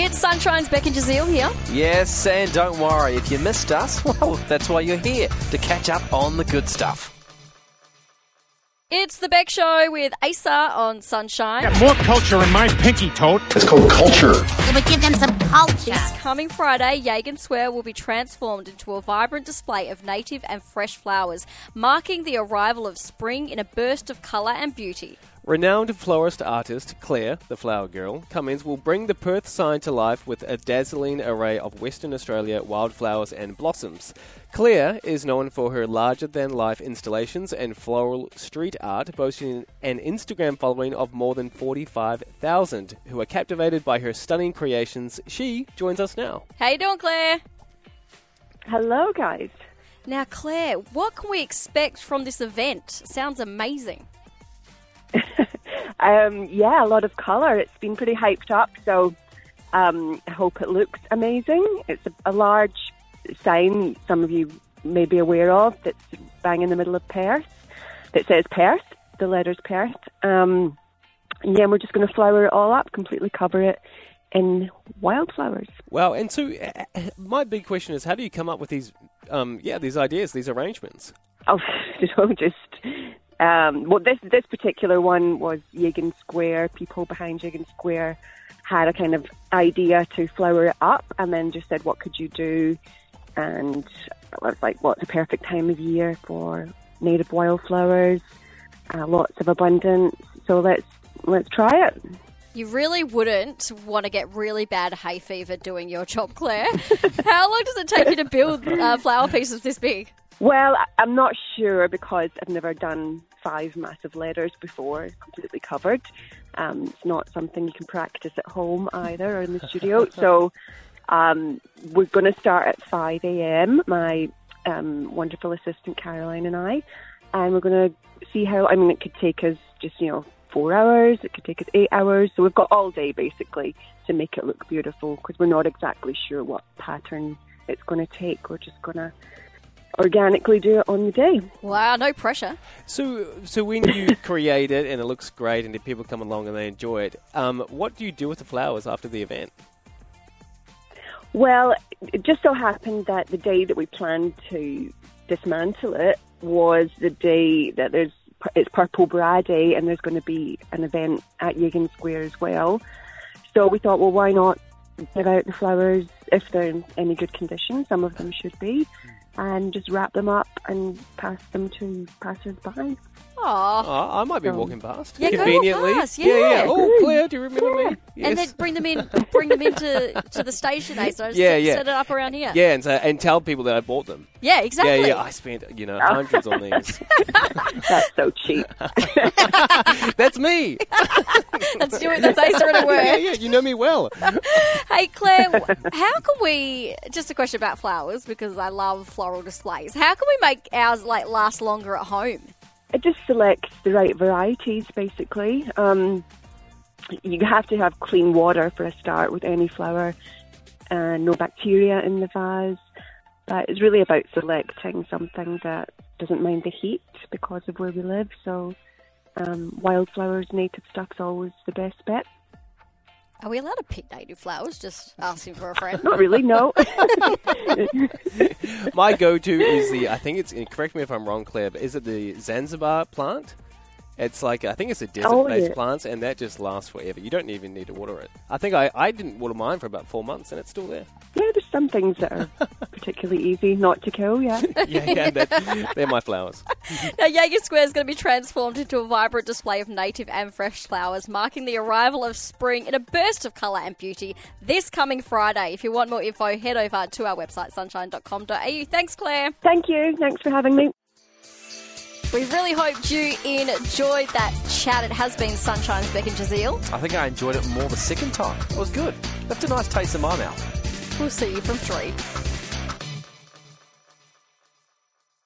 It's Sunshine's Beck and Jazeel here. Yes, and don't worry, if you missed us, well, that's why you're here, to catch up on the good stuff. It's the Beck Show with Asa on Sunshine. Got more culture in my pinky toad. It's called culture. It would give them some culture. This coming Friday, Yagan Square will be transformed into a vibrant display of native and fresh flowers, marking the arrival of spring in a burst of colour and beauty. Renowned florist artist Claire, the flower girl, Cummins will bring the Perth sign to life with a dazzling array of Western Australia wildflowers and blossoms. Claire is known for her larger than life installations and floral street art, boasting an Instagram following of more than 45,000 who are captivated by her stunning creations. She joins us now. How you doing, Claire? Hello, guys. Now, Claire, what can we expect from this event? Sounds amazing. Um, yeah, a lot of colour. It's been pretty hyped up, so um, I hope it looks amazing. It's a, a large sign some of you may be aware of that's bang in the middle of Perth that says Perth, the letters Perth. Um, and yeah, we're just going to flower it all up, completely cover it in wildflowers. Wow, and so uh, uh, my big question is, how do you come up with these, um, yeah, these ideas, these arrangements? Oh, you know, just um, well, this this particular one was Yagan Square. People behind Yagan Square had a kind of idea to flower it up, and then just said, "What could you do?" And I was like, "What's a perfect time of year for native wildflowers? Uh, lots of abundance. So let's let's try it." You really wouldn't want to get really bad hay fever doing your job, Claire. How long does it take you to build uh, flower pieces this big? Well, I'm not sure because I've never done five massive letters before, completely covered. Um, it's not something you can practice at home either or in the studio. So um, we're going to start at 5 a.m., my um, wonderful assistant Caroline and I, and we're going to see how, I mean, it could take us just, you know, four hours, it could take us eight hours. So we've got all day basically to make it look beautiful because we're not exactly sure what pattern it's going to take. We're just going to organically do it on the day. Wow, no pressure. So, so when you create it and it looks great, and if people come along and they enjoy it, um, what do you do with the flowers after the event? Well, it just so happened that the day that we planned to dismantle it was the day that there's it's Purple Bra Day, and there's going to be an event at Yagan Square as well. So we thought, well, why not give out the flowers if they're in any good condition? Some of them should be, and just wrap them up and pass them to passers-by. Aw. Oh, I might be walking past Yeah, go walk conveniently. past, yeah, yeah. Oh, Claire, do you remember me? And then bring them in, bring them into to the station, eh? So just Yeah, set, yeah. set it up around here. yeah, and so, and tell people that I bought them. Yeah, exactly. Yeah, yeah. I spent you know hundreds on these. That's so cheap. That's me. That's do it. That's Asa at yeah, work. yeah. You know me well. Hey Claire, wh- how can we? Just a question about flowers because I love floral displays. How can we make ours like last longer at home? It just selects the right varieties, basically. Um, you have to have clean water for a start with any flower, and no bacteria in the vase. But it's really about selecting something that doesn't mind the heat because of where we live. So, um, wildflowers, native stuff's always the best bet. Are we allowed to pick native flowers? Just asking for a friend. Not really, no. My go-to is the. I think it's. Correct me if I'm wrong, Claire. But is it the Zanzibar plant? It's like I think it's a oh, desert-based yeah. plant, and that just lasts forever. You don't even need to water it. I think I, I didn't water mine for about four months, and it's still there. yeah, there's some things that are particularly easy not to kill. Yeah. Yeah, yeah, that, they're my flowers. Now, Yagan Square is going to be transformed into a vibrant display of native and fresh flowers, marking the arrival of spring in a burst of colour and beauty this coming Friday. If you want more info, head over to our website, sunshine.com.au. Thanks, Claire. Thank you. Thanks for having me. We really hoped you enjoyed that chat. It has been Sunshine's Beck and Jazeel. I think I enjoyed it more the second time. It was good. Left a nice taste in my mouth. We'll see you from three.